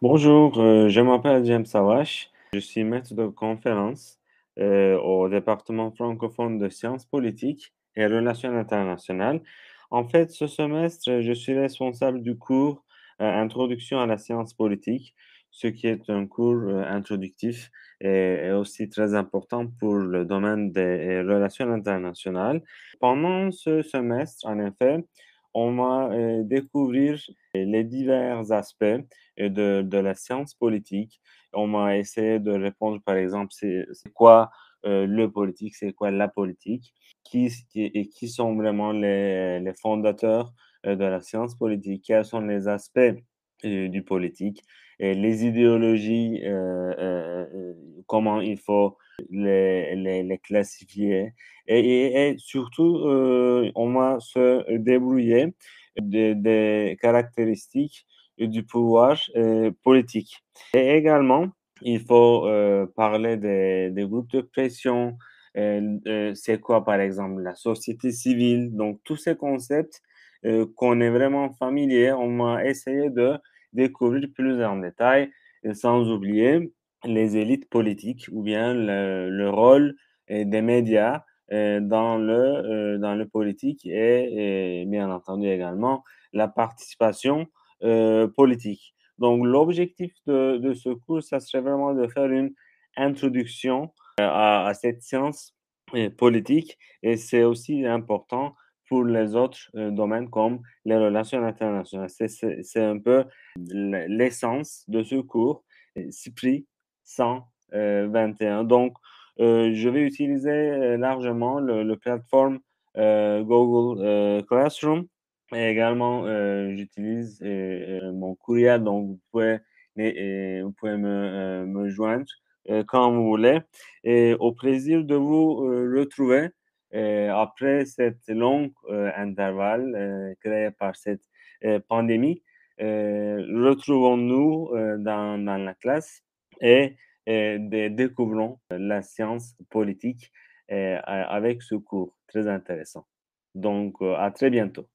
Bonjour, euh, je m'appelle James Sawash. Je suis maître de conférence euh, au département francophone de sciences politiques et relations internationales. En fait, ce semestre, je suis responsable du cours euh, Introduction à la science politique, ce qui est un cours introductif et aussi très important pour le domaine des relations internationales. Pendant ce semestre, en effet, on va euh, découvrir les divers aspects euh, de, de la science politique. On va essayer de répondre, par exemple, c'est quoi euh, le politique, c'est quoi la politique, qui, qui- et qui sont vraiment les, les fondateurs euh, de la science politique, quels sont les aspects du politique, et les idéologies, euh, euh, euh, comment il faut les, les, classifier. Et, surtout, on va se débrouiller des, caractéristiques du pouvoir politique. Et également, il faut parler des, groupes de pression. c'est quoi, par exemple, la société civile? Donc, tous ces concepts qu'on est vraiment familier, on va essayer de découvrir plus en détail, et sans oublier les élites politiques ou bien le, le rôle euh, des médias euh, dans le, euh, dans le politique et, bien entendu également la participation euh, politique. Donc, l'objectif de, ce cours, ça serait vraiment de faire une introduction euh, à, cette science euh, politique et c'est aussi important pour les autres euh, domaines comme les relations internationales. C'est un peu l'essence de ce cours, euh, CIPRI 121. Donc, euh, je vais utiliser euh, largement le, plateforme euh, Google euh, Classroom et également, euh, j'utilise euh, euh, mon courriel, donc vous pouvez, euh, vous pouvez me, euh, me joindre euh, quand vous voulez. Et au plaisir de vous euh, retrouver euh, après cette longue euh, intervalle euh, créé par cette pandémie. Retrouvons-nous dans, la classe et, et dé- découvrons la science politique avec ce cours très intéressant. Donc, à très bientôt.